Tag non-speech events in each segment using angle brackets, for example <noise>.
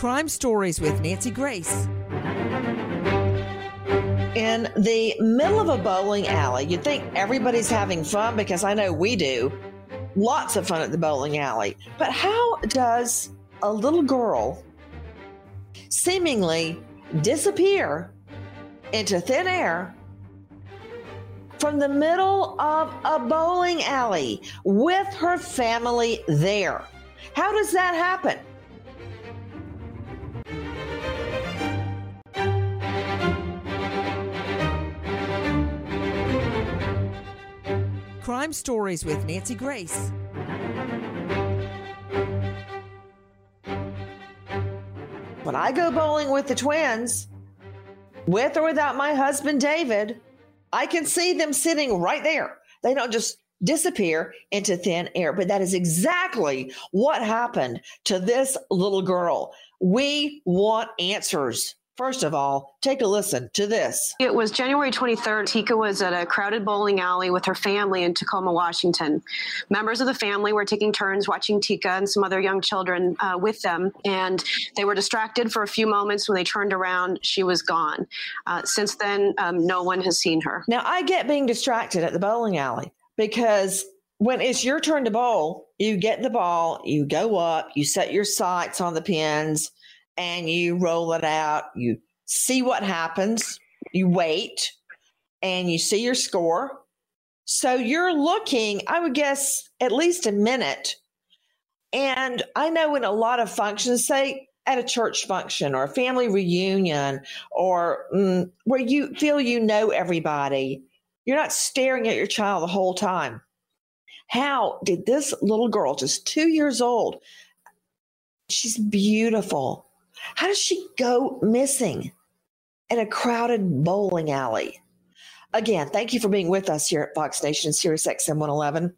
Crime Stories with Nancy Grace. In the middle of a bowling alley, you'd think everybody's having fun because I know we do. Lots of fun at the bowling alley. But how does a little girl seemingly disappear into thin air from the middle of a bowling alley with her family there? How does that happen? Crime Stories with Nancy Grace. When I go bowling with the twins, with or without my husband David, I can see them sitting right there. They don't just disappear into thin air. But that is exactly what happened to this little girl. We want answers. First of all, take a listen to this. It was January 23rd. Tika was at a crowded bowling alley with her family in Tacoma, Washington. Members of the family were taking turns watching Tika and some other young children uh, with them, and they were distracted for a few moments. When they turned around, she was gone. Uh, since then, um, no one has seen her. Now, I get being distracted at the bowling alley because when it's your turn to bowl, you get the ball, you go up, you set your sights on the pins and you roll it out. You see what happens. You wait and you see your score. So you're looking, I would guess, at least a minute. And I know in a lot of functions, say at a church function or a family reunion or mm, where you feel you know everybody, you're not staring at your child the whole time. How did this little girl, just two years old, she's beautiful, how does she go missing in a crowded bowling alley? Again, thank you for being with us here at Fox Nation Sirius XM 111.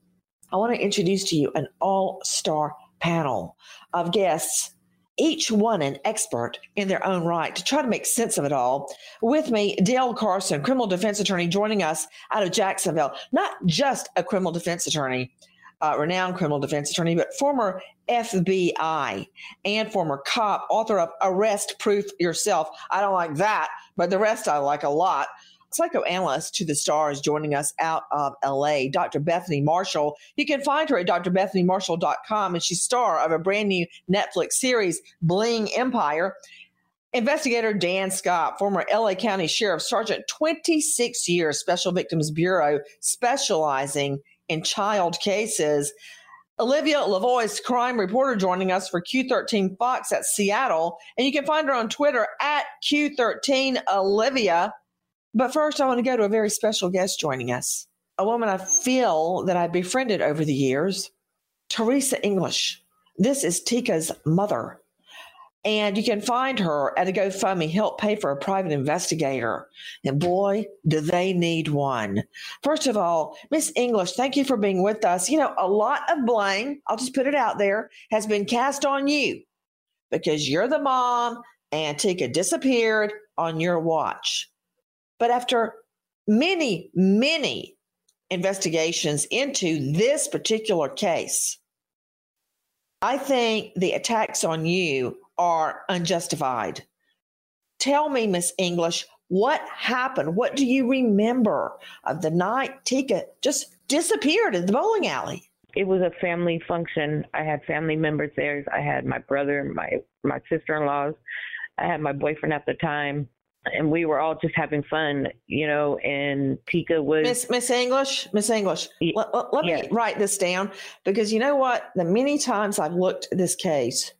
I want to introduce to you an all star panel of guests, each one an expert in their own right, to try to make sense of it all. With me, Dale Carson, criminal defense attorney, joining us out of Jacksonville. Not just a criminal defense attorney, uh, renowned criminal defense attorney, but former FBI and former cop, author of Arrest Proof Yourself. I don't like that, but the rest I like a lot. Psychoanalyst to the stars joining us out of LA, Dr. Bethany Marshall. You can find her at drbethanymarshall.com, and she's star of a brand new Netflix series, Bling Empire. Investigator Dan Scott, former LA County Sheriff Sergeant, 26 years, Special Victims Bureau, specializing in child cases. Olivia Lavoie, crime reporter, joining us for Q13 Fox at Seattle. And you can find her on Twitter at Q13 Olivia. But first, I want to go to a very special guest joining us, a woman I feel that I've befriended over the years, Teresa English. This is Tika's mother. And you can find her at a GoFundMe, help pay for a private investigator. And boy, do they need one. First of all, Miss English, thank you for being with us. You know, a lot of blame, I'll just put it out there, has been cast on you because you're the mom and Tika disappeared on your watch. But after many, many investigations into this particular case, I think the attacks on you are unjustified. Tell me, Miss English, what happened? What do you remember of the night Tika just disappeared in the bowling alley? It was a family function. I had family members there. I had my brother, my my sister-in-laws. I had my boyfriend at the time, and we were all just having fun, you know. And Tika was Miss Miss English, Miss English. let, let, let yes. me write this down because you know what? The many times I've looked at this case,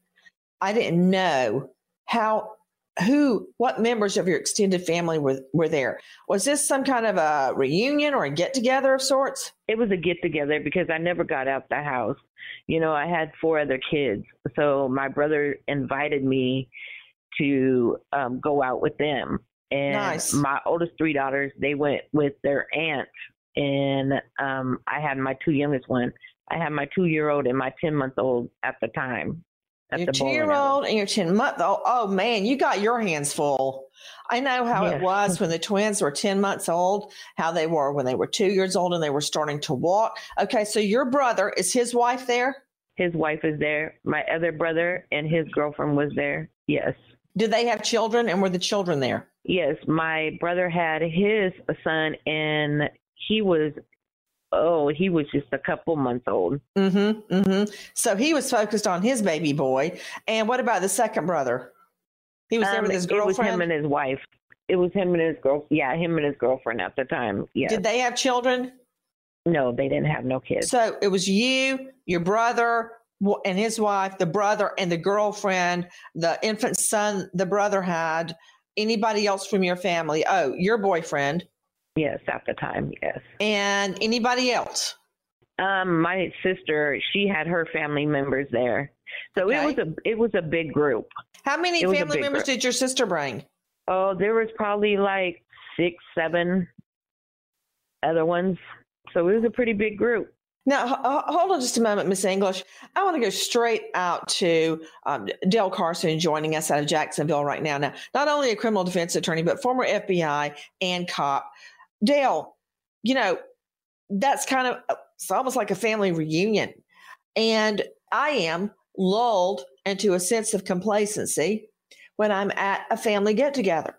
I didn't know how who what members of your extended family were were there. Was this some kind of a reunion or a get together of sorts? It was a get together because i never got out the house. You know i had four other kids so my brother invited me to um, go out with them. And nice. my oldest three daughters they went with their aunt and um, i had my two youngest one. I had my two year old and my 10 month old at the time your two year old and your 10 month old. Oh, man, you got your hands full. I know how yeah. it was when the twins were 10 months old, how they were when they were two years old and they were starting to walk. Okay, so your brother, is his wife there? His wife is there. My other brother and his girlfriend was there. Yes. Did they have children and were the children there? Yes, my brother had his son and he was oh, he was just a couple months old. Mm-hmm. Mm-hmm. So he was focused on his baby boy. And what about the second brother? He was um, there with his girlfriend. It was him and his wife. It was him and his girl. Yeah, him and his girlfriend at the time. Yeah. Did they have children? No, they didn't have no kids. So it was you, your brother, and his wife, the brother, and the girlfriend, the infant son the brother had. Anybody else from your family? Oh, your boyfriend. Yes, at the time, yes. And anybody else? Um, my sister, she had her family members there. So okay. it was a it was a big group. How many family members group. did your sister bring? Oh, there was probably like six, seven other ones. So it was a pretty big group. Now, hold on just a moment, Miss English. I want to go straight out to um, Dale Carson joining us out of Jacksonville right now. Now, not only a criminal defense attorney, but former FBI and cop. Dale, you know, that's kind of it's almost like a family reunion. And I am lulled into a sense of complacency when I'm at a family get together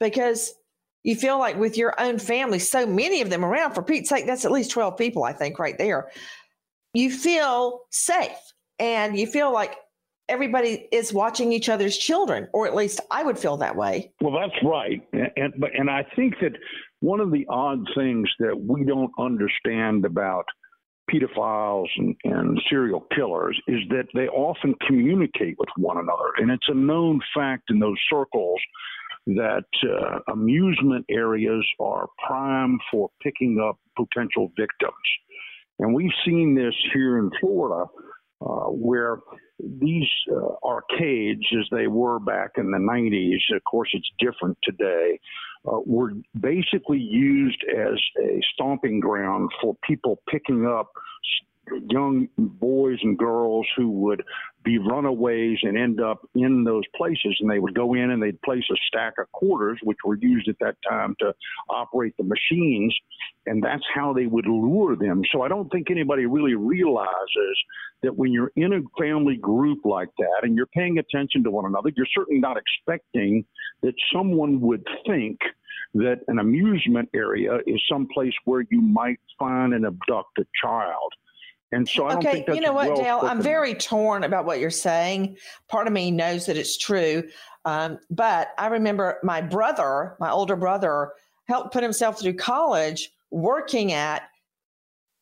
because you feel like with your own family, so many of them around, for Pete's sake, that's at least 12 people, I think, right there. You feel safe and you feel like everybody is watching each other's children, or at least I would feel that way. Well, that's right. And, and, and I think that one of the odd things that we don't understand about pedophiles and, and, serial killers is that they often communicate with one another. And it's a known fact in those circles that uh, amusement areas are prime for picking up potential victims. And we've seen this here in Florida, uh, where these uh, arcades, as they were back in the 90s, of course, it's different today, uh, were basically used as a stomping ground for people picking up young boys and girls who would be runaways and end up in those places. And they would go in and they'd place a stack of quarters, which were used at that time to operate the machines. And that's how they would lure them. So I don't think anybody really realizes that when you're in a family group like that and you're paying attention to one another, you're certainly not expecting that someone would think that an amusement area is some place where you might find and abduct a child. And so I okay, you know what, well Dale? I'm very torn about what you're saying. Part of me knows that it's true, um, but I remember my brother, my older brother, helped put himself through college working at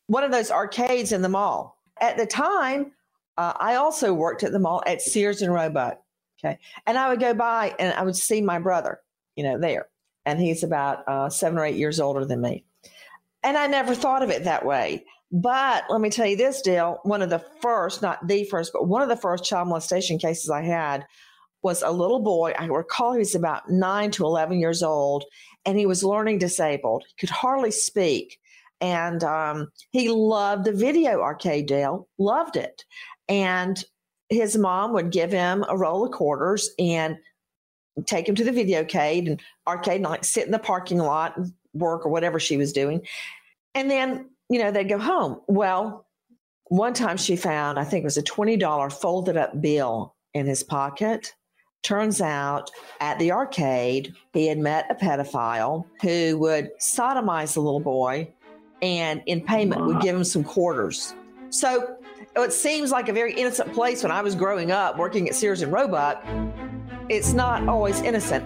one of those arcades in the mall. At the time, uh, I also worked at the mall at Sears and Roebuck. Okay, and I would go by and I would see my brother, you know, there, and he's about uh, seven or eight years older than me. And I never thought of it that way. But let me tell you this, Dale. One of the first, not the first, but one of the first child molestation cases I had was a little boy. I recall he was about nine to 11 years old, and he was learning disabled. He could hardly speak. And um, he loved the video arcade, Dale, loved it. And his mom would give him a roll of quarters and take him to the video arcade and arcade and like sit in the parking lot and work or whatever she was doing. And then, you know, they'd go home. Well, one time she found, I think it was a $20 folded up bill in his pocket. Turns out at the arcade, he had met a pedophile who would sodomize the little boy and in payment would give him some quarters. So it seems like a very innocent place when I was growing up working at Sears and Roebuck. It's not always innocent.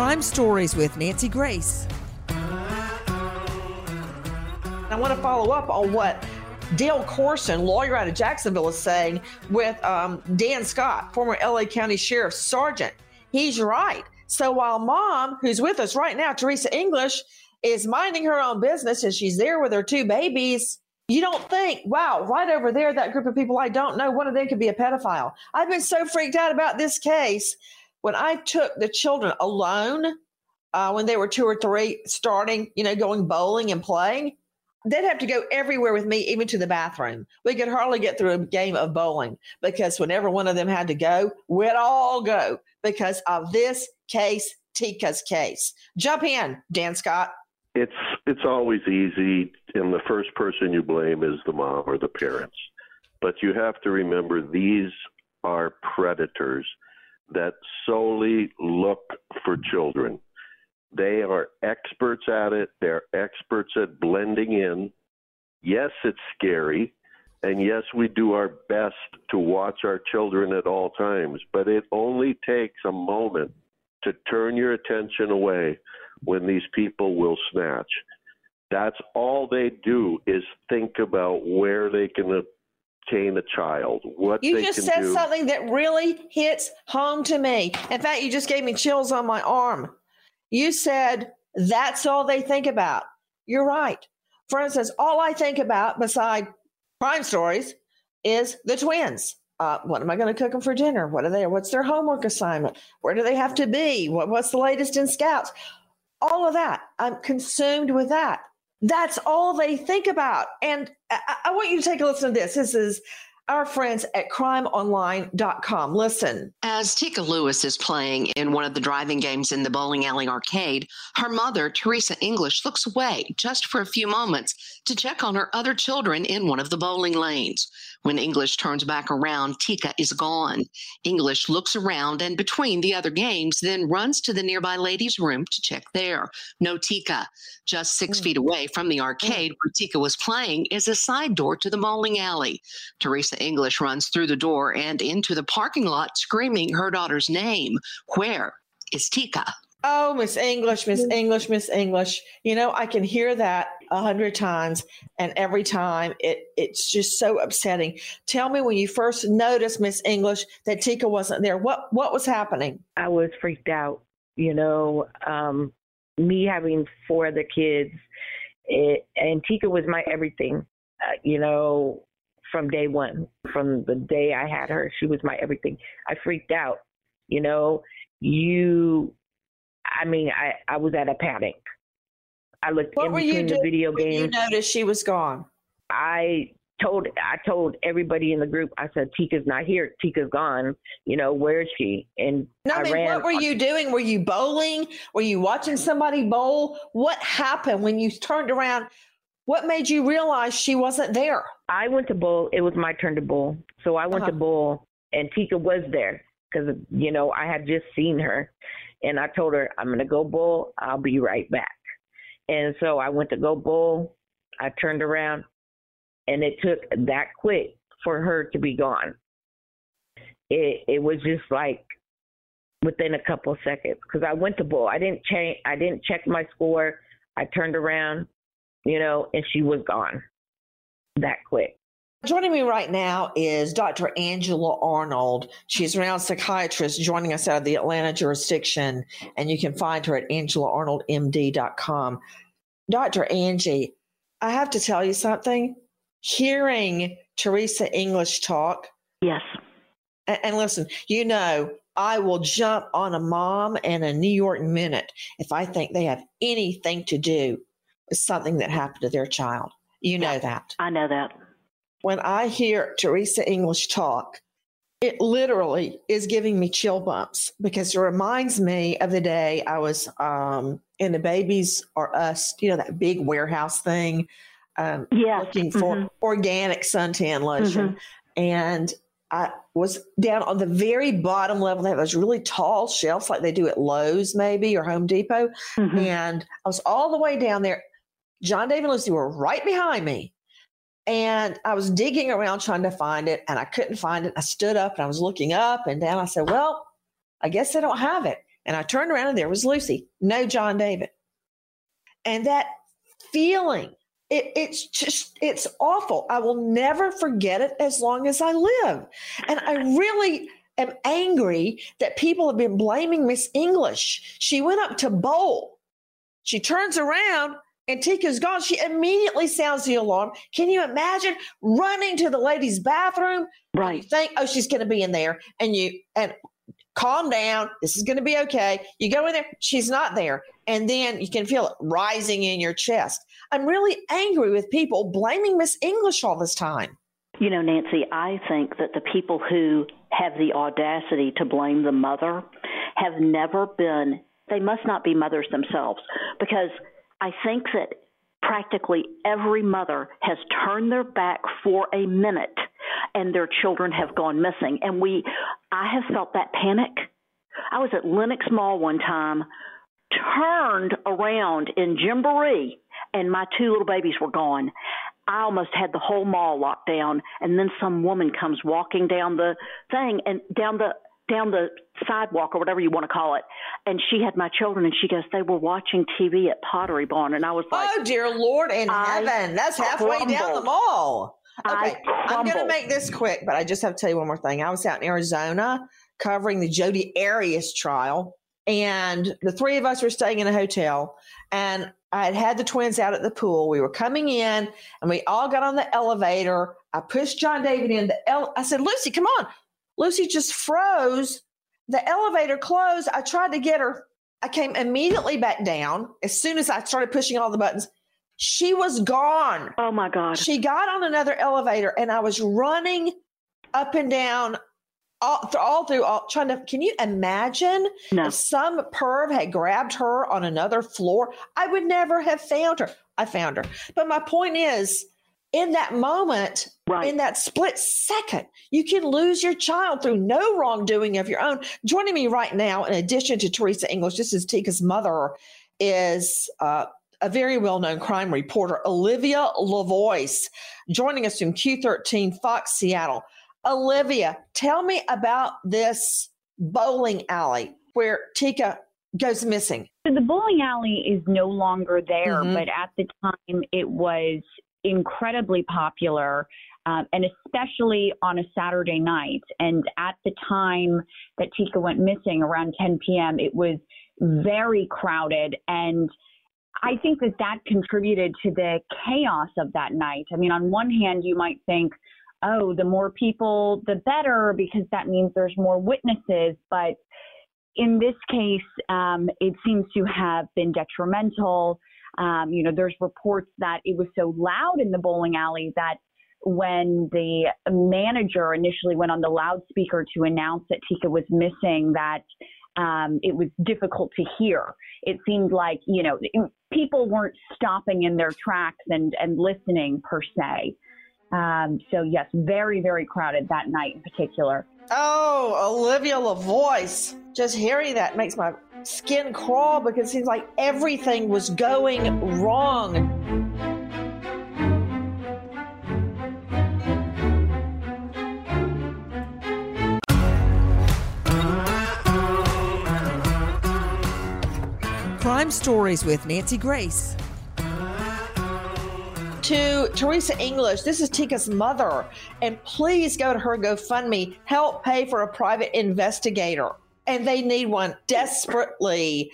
Crime Stories with Nancy Grace. I want to follow up on what Dale Carson, lawyer out of Jacksonville, is saying with um, Dan Scott, former LA County Sheriff Sergeant. He's right. So while mom, who's with us right now, Teresa English, is minding her own business and she's there with her two babies, you don't think, wow, right over there, that group of people I don't know, one of them could be a pedophile. I've been so freaked out about this case. When I took the children alone, uh, when they were two or three, starting, you know, going bowling and playing, they'd have to go everywhere with me, even to the bathroom. We could hardly get through a game of bowling because whenever one of them had to go, we'd all go because of this case, Tika's case. Jump in, Dan Scott. It's it's always easy, and the first person you blame is the mom or the parents. But you have to remember these are predators that solely look for children. They are experts at it. They're experts at blending in. Yes, it's scary. And yes, we do our best to watch our children at all times, but it only takes a moment to turn your attention away when these people will snatch. That's all they do is think about where they can a child. What you just said do. something that really hits home to me. In fact, you just gave me chills on my arm. You said that's all they think about. You're right. For instance, all I think about beside crime stories is the twins. Uh, what am I going to cook them for dinner? What are they? What's their homework assignment? Where do they have to be? What, what's the latest in scouts? All of that. I'm consumed with that. That's all they think about. And I, I want you to take a listen to this. This is our friends at crimeonline.com. Listen. As Tika Lewis is playing in one of the driving games in the bowling alley arcade, her mother, Teresa English, looks away just for a few moments to check on her other children in one of the bowling lanes. When English turns back around, Tika is gone. English looks around and between the other games, then runs to the nearby ladies' room to check there. No Tika. Just six mm. feet away from the arcade mm. where Tika was playing is a side door to the bowling alley. Teresa English runs through the door and into the parking lot screaming her daughter's name. Where is Tika? Oh, Miss English, Miss English, Miss English. You know, I can hear that a hundred times, and every time it it's just so upsetting. Tell me when you first noticed Miss English that Tika wasn't there. What what was happening? I was freaked out. You know, um, me having four other kids, it, and Tika was my everything. Uh, you know, from day one, from the day I had her, she was my everything. I freaked out. You know, you I mean, I, I was at a panic. I looked what in were between the video games. You noticed she was gone. I told I told everybody in the group. I said Tika's not here. Tika's gone. You know where is she? And no, I, I mean, ran. What were you doing? Were you bowling? Were you watching somebody bowl? What happened when you turned around? What made you realize she wasn't there? I went to bowl. It was my turn to bowl, so I went uh-huh. to bowl, and Tika was there because you know I had just seen her, and I told her, I'm going to go bull. I'll be right back. And so I went to go bull. I turned around, and it took that quick for her to be gone. It it was just like within a couple seconds because I went to bowl. I didn't change. I didn't check my score. I turned around, you know, and she was gone that quick. Joining me right now is Dr. Angela Arnold. She's a renowned psychiatrist joining us out of the Atlanta jurisdiction, and you can find her at angelaarnoldmd.com. Dr. Angie, I have to tell you something. Hearing Teresa English talk. Yes. And, and listen, you know, I will jump on a mom and a New York minute if I think they have anything to do with something that happened to their child. You know that. I know that when I hear Teresa English talk, it literally is giving me chill bumps because it reminds me of the day I was um, in the Babies R Us, you know, that big warehouse thing, um, yeah. looking for mm-hmm. organic suntan lotion. Mm-hmm. And I was down on the very bottom level. They have those really tall shelves like they do at Lowe's, maybe, or Home Depot. Mm-hmm. And I was all the way down there. John David and Lucy were right behind me. And I was digging around trying to find it and I couldn't find it. I stood up and I was looking up and down. I said, Well, I guess I don't have it. And I turned around and there was Lucy, no John David. And that feeling, it, it's just, it's awful. I will never forget it as long as I live. And I really am angry that people have been blaming Miss English. She went up to bowl. She turns around and Tika's gone, she immediately sounds the alarm. Can you imagine running to the ladies' bathroom? Right. You think, oh, she's going to be in there, and you and calm down. This is going to be okay. You go in there, she's not there, and then you can feel it rising in your chest. I'm really angry with people blaming Miss English all this time. You know, Nancy, I think that the people who have the audacity to blame the mother have never been, they must not be mothers themselves because I think that practically every mother has turned their back for a minute and their children have gone missing. And we, I have felt that panic. I was at Lenox Mall one time, turned around in Gymboree, and my two little babies were gone. I almost had the whole mall locked down, and then some woman comes walking down the thing and down the down the sidewalk or whatever you want to call it. And she had my children and she goes, they were watching TV at Pottery Barn. And I was like, Oh, dear Lord in heaven. That's halfway crumbled. down the mall. Okay. I'm going to make this quick, but I just have to tell you one more thing. I was out in Arizona covering the Jodi Arias trial. And the three of us were staying in a hotel. And I had had the twins out at the pool. We were coming in and we all got on the elevator. I pushed John David in the ele- I said, Lucy, come on. Lucy just froze. The elevator closed. I tried to get her. I came immediately back down as soon as I started pushing all the buttons. She was gone. Oh my God. She got on another elevator and I was running up and down all, all through all trying to can you imagine no. if some perv had grabbed her on another floor i would never have found her i found her but my point is in that moment, right. in that split second, you can lose your child through no wrongdoing of your own. Joining me right now, in addition to Teresa English, this is Tika's mother, is uh, a very well known crime reporter, Olivia Lavoie, joining us from Q13 Fox Seattle. Olivia, tell me about this bowling alley where Tika goes missing. So the bowling alley is no longer there, mm-hmm. but at the time it was incredibly popular, um, and especially on a Saturday night. And at the time that Tika went missing, around 10 p.m., it was very crowded. And I think that that contributed to the chaos of that night. I mean, on one hand, you might think, oh, the more people, the better, because that means there's more witnesses. But in this case, um, it seems to have been detrimental. Um, you know, there's reports that it was so loud in the bowling alley that when the manager initially went on the loudspeaker to announce that Tika was missing, that um, it was difficult to hear. It seemed like, you know, people weren't stopping in their tracks and, and listening per se. Um, so, yes, very, very crowded that night in particular. Oh, Olivia Lavoie. Just hearing that makes my skin crawl because it seems like everything was going wrong. Crime Stories with Nancy Grace. To Teresa English, this is Tika's mother, and please go to her GoFundMe, help pay for a private investigator. And they need one desperately.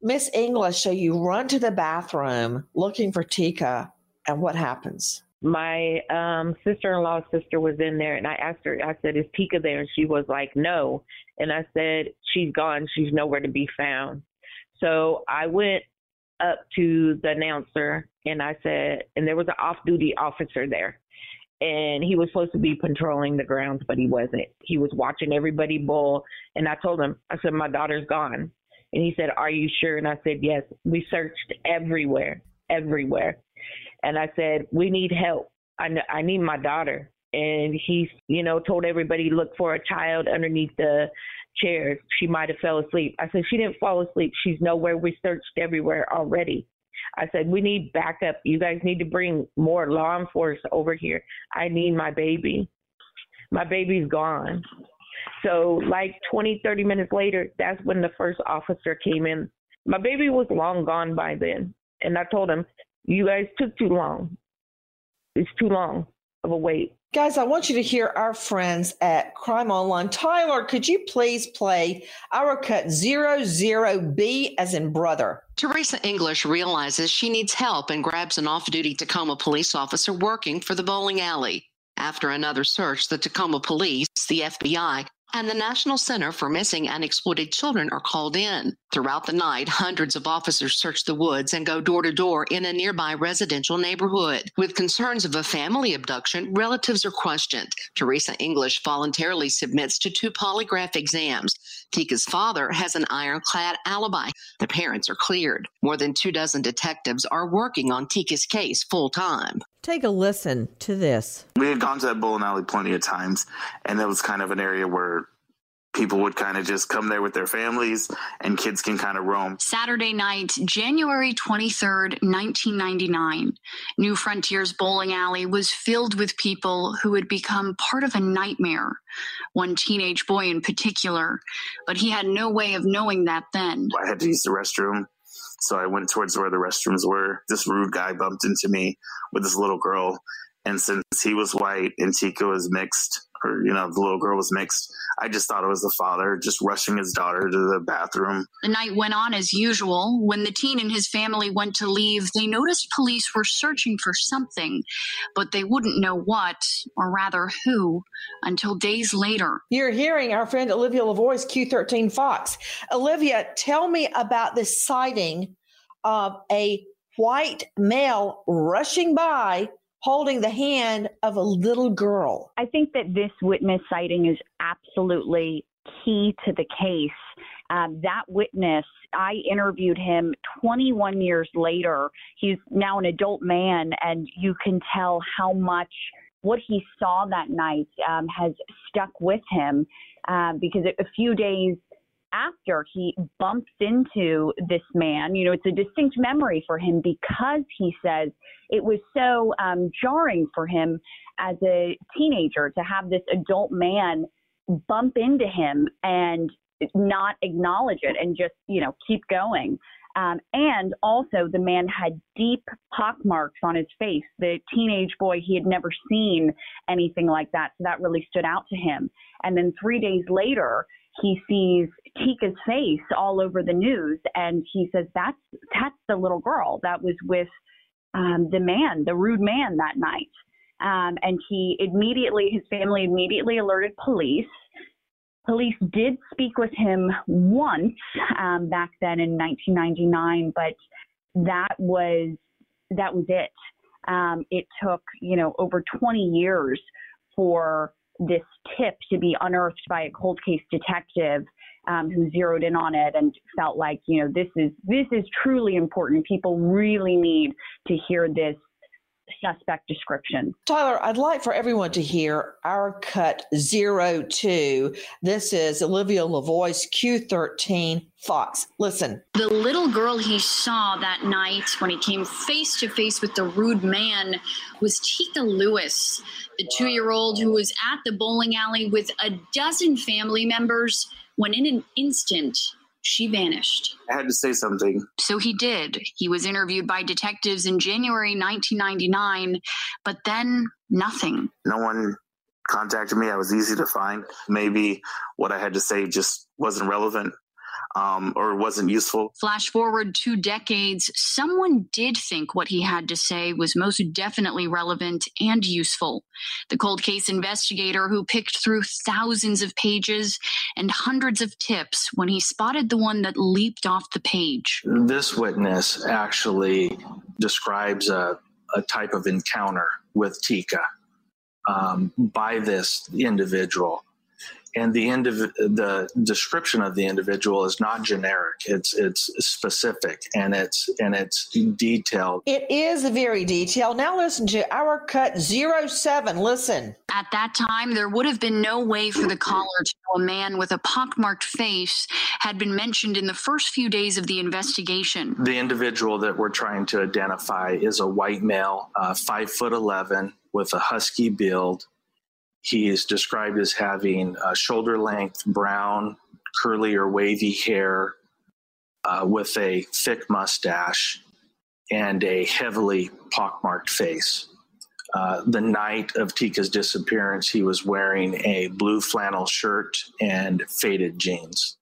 Miss English, so you run to the bathroom looking for Tika, and what happens? my um sister-in-law's sister was in there and I asked her I said is Tika there? And she was like no. And I said she's gone. She's nowhere to be found. So I went up to the announcer and I said and there was an off-duty officer there and he was supposed to be patrolling the grounds but he wasn't he was watching everybody bowl and I told him I said my daughter's gone and he said are you sure and I said yes we searched everywhere everywhere and I said, "We need help. I I need my daughter." And he, you know, told everybody look for a child underneath the chairs. She might have fell asleep. I said she didn't fall asleep. She's nowhere. We searched everywhere already. I said we need backup. You guys need to bring more law enforcement over here. I need my baby. My baby's gone. So like 20, 30 minutes later, that's when the first officer came in. My baby was long gone by then. And I told him, you guys took too long. It's too long of a wait. Guys, I want you to hear our friends at Crime Online. Tyler, could you please play our cut 00B as in brother? Teresa English realizes she needs help and grabs an off duty Tacoma police officer working for the bowling alley. After another search, the Tacoma police, the FBI, and the National Center for Missing and Exploited Children are called in. Throughout the night, hundreds of officers search the woods and go door to door in a nearby residential neighborhood. With concerns of a family abduction, relatives are questioned. Teresa English voluntarily submits to two polygraph exams. Tika's father has an ironclad alibi. The parents are cleared. More than two dozen detectives are working on Tika's case full time. Take a listen to this. We had gone to that bowling alley plenty of times, and it was kind of an area where people would kind of just come there with their families and kids can kind of roam. Saturday night, January 23rd, 1999, New Frontiers Bowling Alley was filled with people who had become part of a nightmare. One teenage boy in particular, but he had no way of knowing that then. I had to use the restroom. So I went towards where the restrooms were. This rude guy bumped into me with this little girl. And since he was white and Tika was mixed, or you know the little girl was mixed. I just thought it was the father just rushing his daughter to the bathroom. The night went on as usual. When the teen and his family went to leave they noticed police were searching for something but they wouldn't know what or rather who until days later. You're hearing our friend olivia lavoie q13 fox. Olivia tell me about this sighting of a white male rushing by holding the hand of a little girl. I think that this witness sighting is absolutely key to the case. Um, that witness, I interviewed him 21 years later. He's now an adult man, and you can tell how much what he saw that night um, has stuck with him uh, because a few days after he bumps into this man, you know, it's a distinct memory for him because he says it was so um, jarring for him as a teenager to have this adult man bump into him and not acknowledge it and just, you know, keep going. Um, and also, the man had deep pock marks on his face. The teenage boy, he had never seen anything like that. So that really stood out to him. And then three days later, he sees Tika's face all over the news, and he says, "That's that's the little girl that was with um, the man, the rude man that night." Um, and he immediately, his family immediately alerted police. Police did speak with him once um, back then in 1999, but that was that was it. Um, it took you know over 20 years for this tip to be unearthed by a cold case detective um, who zeroed in on it and felt like you know this is this is truly important. People really need to hear this suspect description. Tyler, I'd like for everyone to hear our cut zero two. This is Olivia Lavoie Q13 Fox. Listen. The little girl he saw that night when he came face to face with the rude man was Tika Lewis, the two year old who was at the bowling alley with a dozen family members when in an instant she vanished. I had to say something. So he did. He was interviewed by detectives in January 1999, but then nothing. No one contacted me. I was easy to find. Maybe what I had to say just wasn't relevant um, or wasn't useful. Flash forward two decades, someone did think what he had to say was most definitely relevant and useful. The cold case investigator who picked through thousands of pages and hundreds of tips when he spotted the one that leaped off the page. This witness actually describes a, a type of encounter with Tika um, by this individual. And the indiv- the description of the individual is not generic. It's it's specific and it's and it's detailed. It is very detailed. Now listen to our cut zero seven. Listen. At that time, there would have been no way for the caller to know a man with a pockmarked face had been mentioned in the first few days of the investigation. The individual that we're trying to identify is a white male, uh, five foot eleven, with a husky build. He is described as having uh, shoulder length brown, curly or wavy hair uh, with a thick mustache and a heavily pockmarked face. Uh, the night of Tika's disappearance, he was wearing a blue flannel shirt and faded jeans.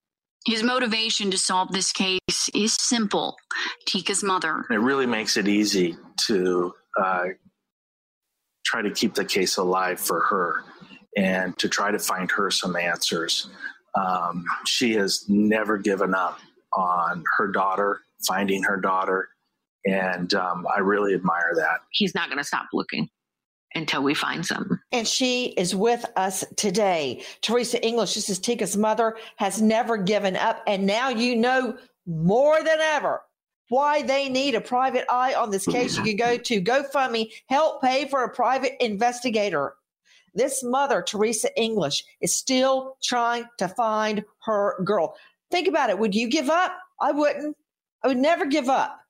His motivation to solve this case is simple Tika's mother. It really makes it easy to uh, try to keep the case alive for her and to try to find her some answers. Um, she has never given up on her daughter, finding her daughter, and um, I really admire that. He's not going to stop looking until we find something. And she is with us today. Teresa English, this is Tika's mother, has never given up. And now you know more than ever why they need a private eye on this case. You can go to GoFundMe, help pay for a private investigator. This mother, Teresa English, is still trying to find her girl. Think about it. Would you give up? I wouldn't. I would never give up.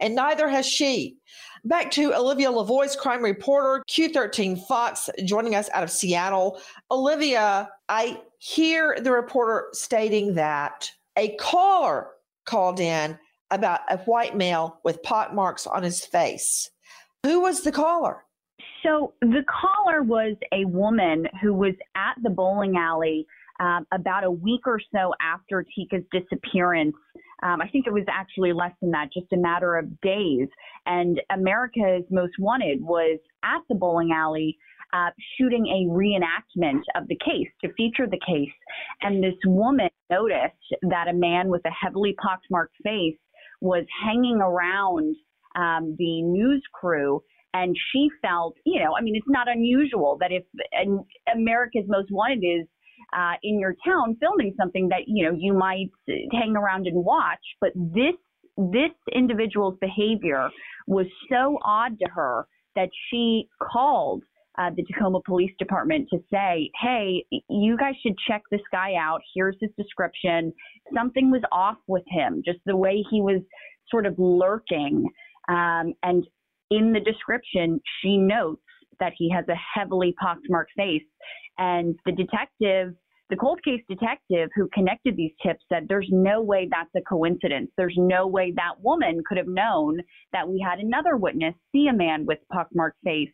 And neither has she. Back to Olivia Lavoie, crime reporter, Q13 Fox, joining us out of Seattle. Olivia, I hear the reporter stating that a caller called in about a white male with pot marks on his face. Who was the caller? So the caller was a woman who was at the bowling alley um, about a week or so after Tika's disappearance. Um, I think it was actually less than that, just a matter of days. And America's Most Wanted was at the bowling alley uh, shooting a reenactment of the case to feature the case. And this woman noticed that a man with a heavily pockmarked face was hanging around um, the news crew and she felt, you know, I mean, it's not unusual that if an, America's Most Wanted is uh, in your town filming something that you know you might hang around and watch, but this this individual's behavior was so odd to her that she called uh, the Tacoma Police Department to say, hey, you guys should check this guy out. Here's his description. Something was off with him, just the way he was sort of lurking. Um, and in the description, she notes that he has a heavily pockmarked face. And the detective, the cold case detective who connected these tips said there's no way that's a coincidence. There's no way that woman could have known that we had another witness see a man with pockmarked face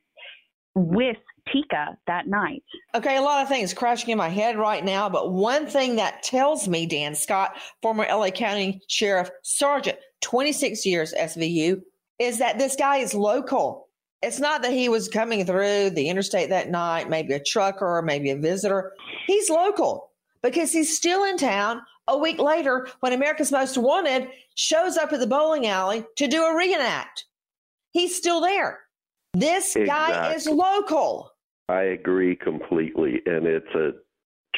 with Tika that night. Okay, a lot of things crashing in my head right now, but one thing that tells me, Dan Scott, former LA County Sheriff Sergeant, 26 years SVU, is that this guy is local. It's not that he was coming through the interstate that night, maybe a trucker or maybe a visitor. He's local because he's still in town a week later when America's Most Wanted shows up at the bowling alley to do a reenact. He's still there. This exactly. guy is local. I agree completely. And it's a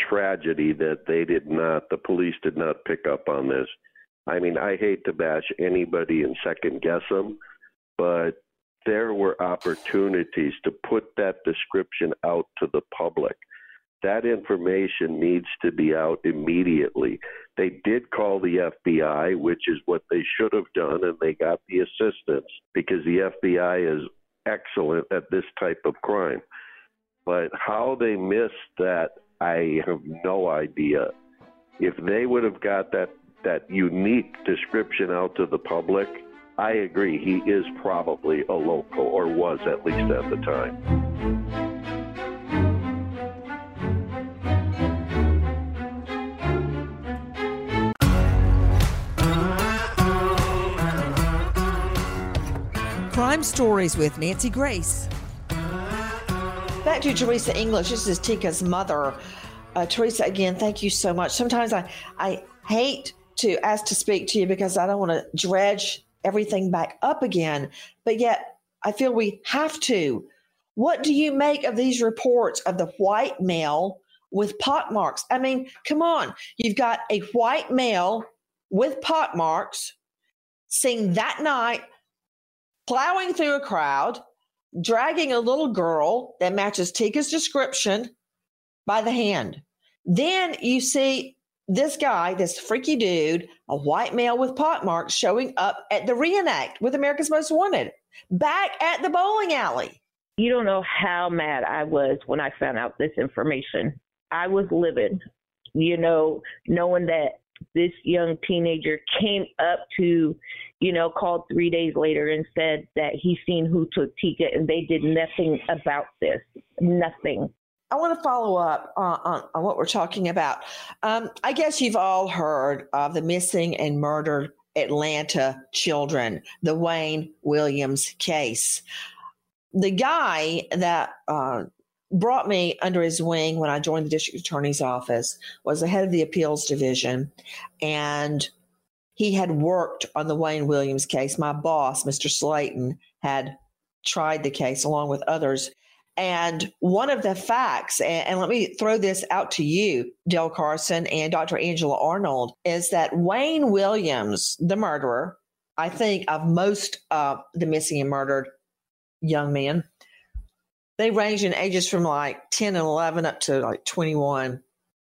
tragedy that they did not, the police did not pick up on this. I mean, I hate to bash anybody and second guess them, but there were opportunities to put that description out to the public. That information needs to be out immediately. They did call the FBI, which is what they should have done, and they got the assistance because the FBI is excellent at this type of crime. But how they missed that, I have no idea. If they would have got that that unique description out to the public, I agree. He is probably a local, or was at least at the time. Crime Stories with Nancy Grace. Back to Teresa English. This is Tika's mother. Uh, Teresa, again, thank you so much. Sometimes I, I hate to ask to speak to you because I don't want to dredge everything back up again, but yet I feel we have to. What do you make of these reports of the white male with pockmarks? I mean, come on. You've got a white male with pockmarks seen that night plowing through a crowd, dragging a little girl that matches Tika's description by the hand. Then you see this guy, this freaky dude, a white male with pockmarks, showing up at the reenact with America's Most Wanted back at the bowling alley. You don't know how mad I was when I found out this information. I was livid, you know, knowing that this young teenager came up to, you know, called three days later and said that he seen who took Tika and they did nothing about this. Nothing. I want to follow up on, on, on what we're talking about. Um, I guess you've all heard of the missing and murdered Atlanta children, the Wayne Williams case. The guy that uh, brought me under his wing when I joined the district attorney's office was the head of the appeals division. And he had worked on the Wayne Williams case. My boss, Mr. Slayton, had tried the case along with others. And one of the facts, and, and, let me throw this out to you, Dale Carson and Dr. Angela Arnold, is that Wayne Williams, the murderer, I think of most of the missing and murdered young men, they range in ages from like 10 and 11 up to like 21.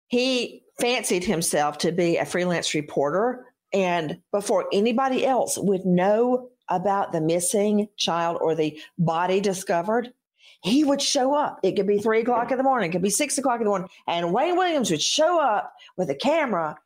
He fancied himself to be a freelance reporter. And before anybody else would know about the missing child or the body discovered, he would show up. It could be three o'clock in the morning, it could be six o'clock in the morning, and Wayne Williams would show up with a camera.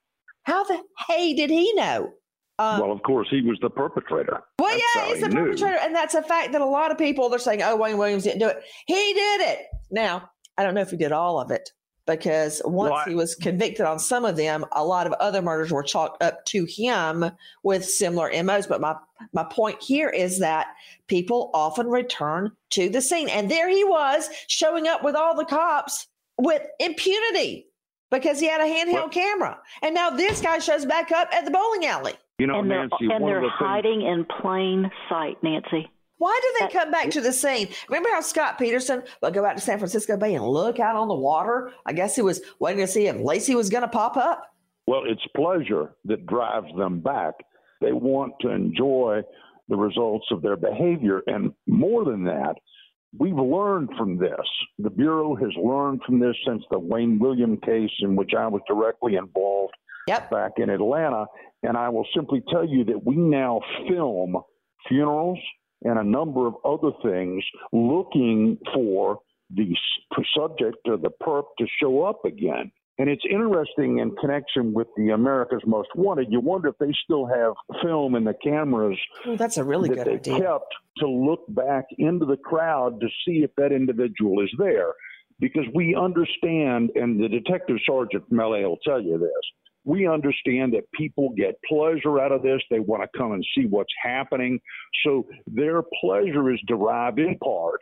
How the hey did he know? Um, well, of course, he was the perpetrator. Well, that's yeah, he's he the knew. perpetrator, and that's a fact that a lot of people they're saying, "Oh, Wayne Williams didn't do it. He did it." Now, I don't know if he did all of it because once well, I, he was convicted on some of them, a lot of other murders were chalked up to him with similar MOs. But my my point here is that people often return to the scene, and there he was showing up with all the cops with impunity because he had a handheld well, camera, and now this guy shows back up at the bowling alley. You know, and Nancy, they're, and they're the hiding things- in plain sight, Nancy. Why do they come back to the scene? Remember how Scott Peterson would go out to San Francisco Bay and look out on the water? I guess he was waiting to see if Laci was going to pop up. Well, it's pleasure that drives them back. They want to enjoy the results of their behavior. And more than that, we've learned from this. The Bureau has learned from this since the Wayne William case, in which I was directly involved yep. back in Atlanta. And I will simply tell you that we now film funerals and a number of other things looking for the subject or the perp to show up again. And it's interesting in connection with the America's Most Wanted. You wonder if they still have film in the cameras. Oh, that's a really that good they idea. kept to look back into the crowd to see if that individual is there, because we understand, and the detective sergeant from LA will tell you this we understand that people get pleasure out of this. They want to come and see what's happening. So their pleasure is derived in part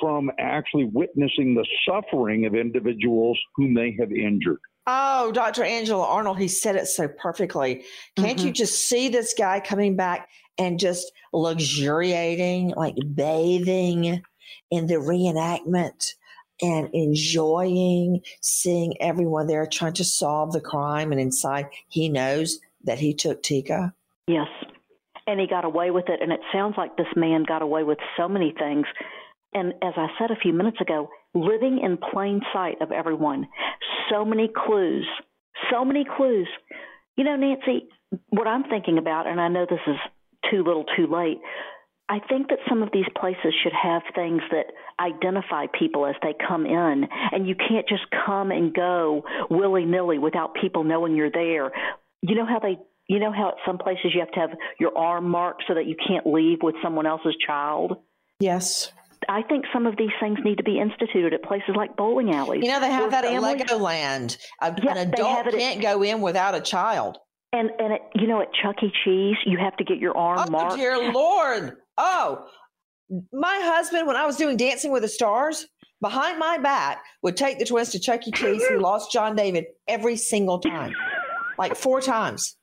from actually witnessing the suffering of individuals whom they have injured. Oh, Dr. Angela Arnold, he said it so perfectly. Can't mm-hmm. you just see this guy coming back and just luxuriating, like bathing in the reenactment? And enjoying seeing everyone there trying to solve the crime. And inside, he knows that he took Tika. Yes. And he got away with it. And it sounds like this man got away with so many things. And as I said a few minutes ago, living in plain sight of everyone. So many clues. So many clues. You know, Nancy, what I'm thinking about, and I know this is too little too late, I think that some of these places should have things that identify people as they come in, and you can't just come and go willy nilly without people knowing you're there. You know how they you know how at some places you have to have your arm marked so that you can't leave with someone else's child? Yes. I think some of these things need to be instituted at places like bowling alleys. You know, they have that families, at Legoland. A, Yeah, an they adult have it at- can't go in without a child. And and it, you know, at Chuck E. Cheese, you have to get your arm marked Oh, marked. dear Lord. Oh, my husband, when I was doing Dancing with the Stars, behind my back would take the twist to Chuck E. Cheese. He lost John David every single time, like four times.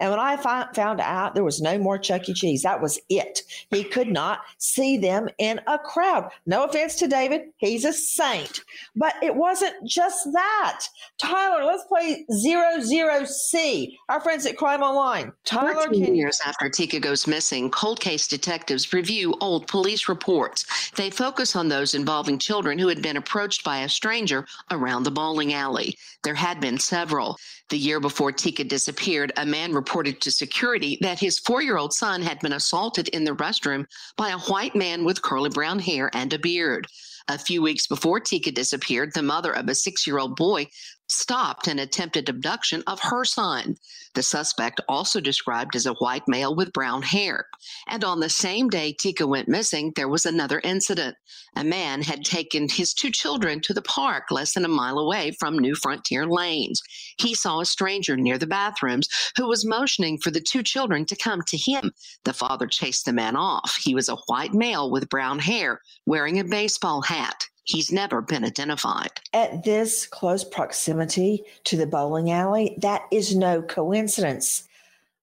And when I fi- found out there was no more Chuck E. Cheese, that was it. He could not see them in a crowd. No offense to David, he's a saint. But it wasn't just that. Tyler, let's play Zero Zero C. Our friends at Crime Online. Tyler, 14 can years after Tika goes missing, cold case detectives review old police reports. They focus on those involving children who had been approached by a stranger around the bowling alley. There had been several. The year before Tika disappeared, a man reported to security that his four year old son had been assaulted in the restroom by a white man with curly brown hair and a beard. A few weeks before Tika disappeared, the mother of a six year old boy stopped an attempted abduction of her son. The suspect, also described as a white male with brown hair. And on the same day Tika went missing, there was another incident. A man had taken his two children to the park less than a mile away from New Frontier Lanes. He saw a stranger near the bathrooms who was motioning for the two children to come to him. The father chased the man off. He was a white male with brown hair, wearing a baseball hat. He's never been identified. at this close proximity to the bowling alley, that is no coincidence.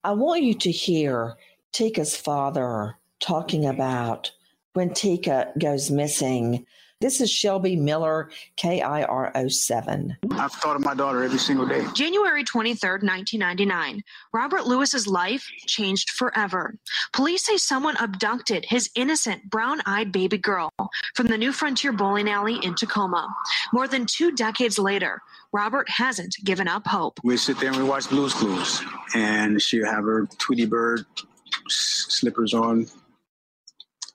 I want you to hear Tika's father talking about when Tika goes missing. This is Shelby Miller, K I R O 7. I've thought of my daughter every single day. January 23rd, 1999. Robert Lewis's life changed forever. Police say someone abducted his innocent brown-eyed baby girl from the New Frontier bowling alley in Tacoma. More than 2 decades later, Robert hasn't given up hope. We sit there and we watch Blues Clues, and she'll have her Tweety Bird slippers on,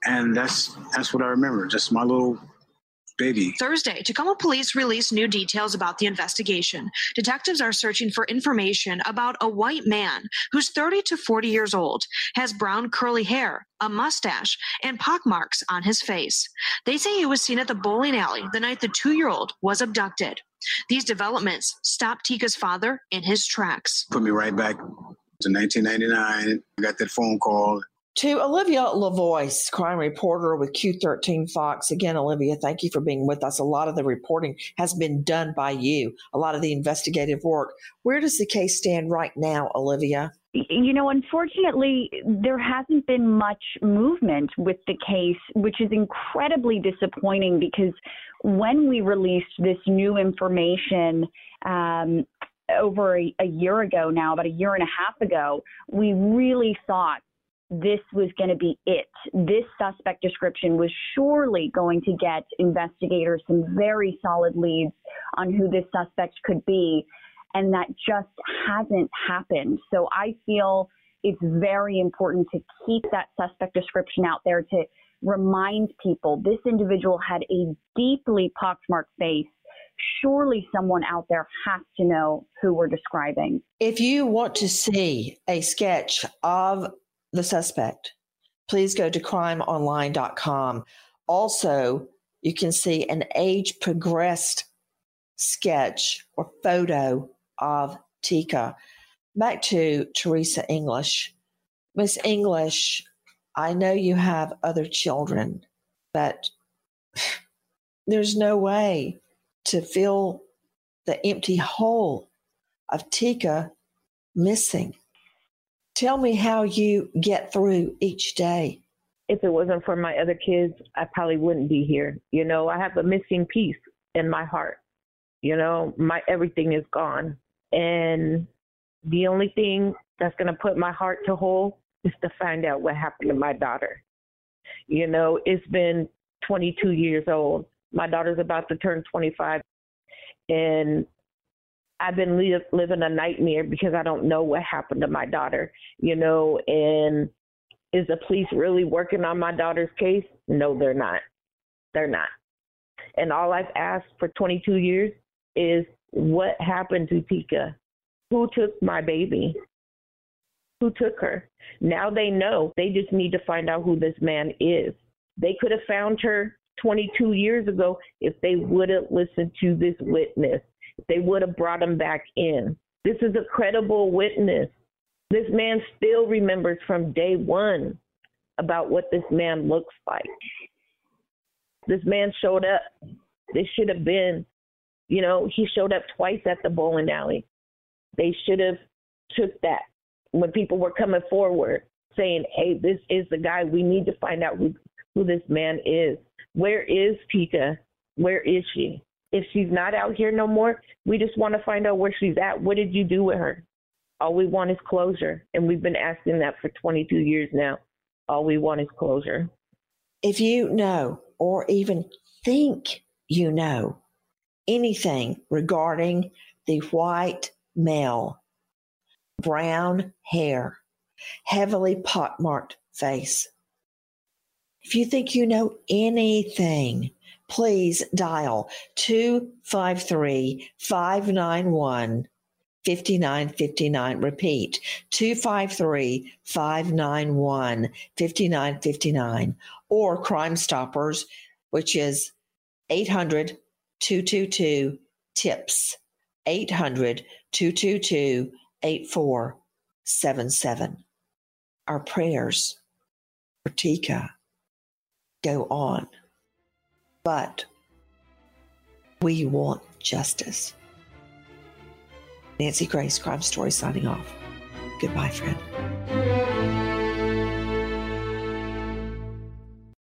and that's that's what I remember. Just my little baby. Thursday, Tacoma police released new details about the investigation. Detectives are searching for information about a white man who's 30 to 40 years old, has brown curly hair, a mustache, and pockmarks on his face. They say he was seen at the bowling alley the night the two year old was abducted. These developments stopped Tika's father in his tracks. Put me right back to 1999. I got that phone call. To Olivia Lavoie, crime reporter with Q13 Fox. Again, Olivia, thank you for being with us. A lot of the reporting has been done by you, a lot of the investigative work. Where does the case stand right now, Olivia? you know, unfortunately, there hasn't been much movement with the case, which is incredibly disappointing because when we released this new information um, over a, a year ago now, about a year and a half ago, we really thought this was going to be it. This suspect description was surely going to get investigators some very solid leads on who this suspect could be. And that just hasn't happened. So I feel it's very important to keep that suspect description out there to remind people this individual had a deeply pockmarked face. Surely someone out there has to know who we're describing. If you want to see a sketch of the suspect, please go to crimeonline.com. Also, you can see an age progressed sketch or photo of Tika. Back to Teresa English. Miss English, I know you have other children, but <sighs> there's no way to fill the empty hole of Tika missing. Tell me how you get through each day. If it wasn't for my other kids, I probably wouldn't be here. You know, I have a missing piece in my heart. You know, my everything is gone. And the only thing that's going to put my heart to whole is to find out what happened to my daughter. You know, it's been 22 years old. My daughter's about to turn 25. And I've been li- living a nightmare because I don't know what happened to my daughter, you know, and is the police really working on my daughter's case? No, they're not. They're not. And all I've asked for 22 years is what happened to Tika? Who took my baby? who took her. Now they know. They just need to find out who this man is. They could have found her 22 years ago if they would have listened to this witness. They would have brought him back in. This is a credible witness. This man still remembers from day one about what this man looks like. This man showed up. This should have been, you know, he showed up twice at the bowling alley. They should have took that when people were coming forward saying, "Hey, this is the guy. We need to find out who who this man is. Where is Tika? Where is she? If she's not out here no more, we just want to find out where she's at. What did you do with her? All we want is closure, and we've been asking that for 22 years now. All we want is closure. If you know or even think you know anything regarding the white male, brown hair, heavily pockmarked face, if you think you know anything, please dial 253 591 5959. Repeat 253 591 5959. Or Crime Stoppers, which is 800 222 TIPS. 800 222 8477. Our prayers for Tika go on. But we want justice. Nancy Grace, Crime Story, signing off. Goodbye, friend.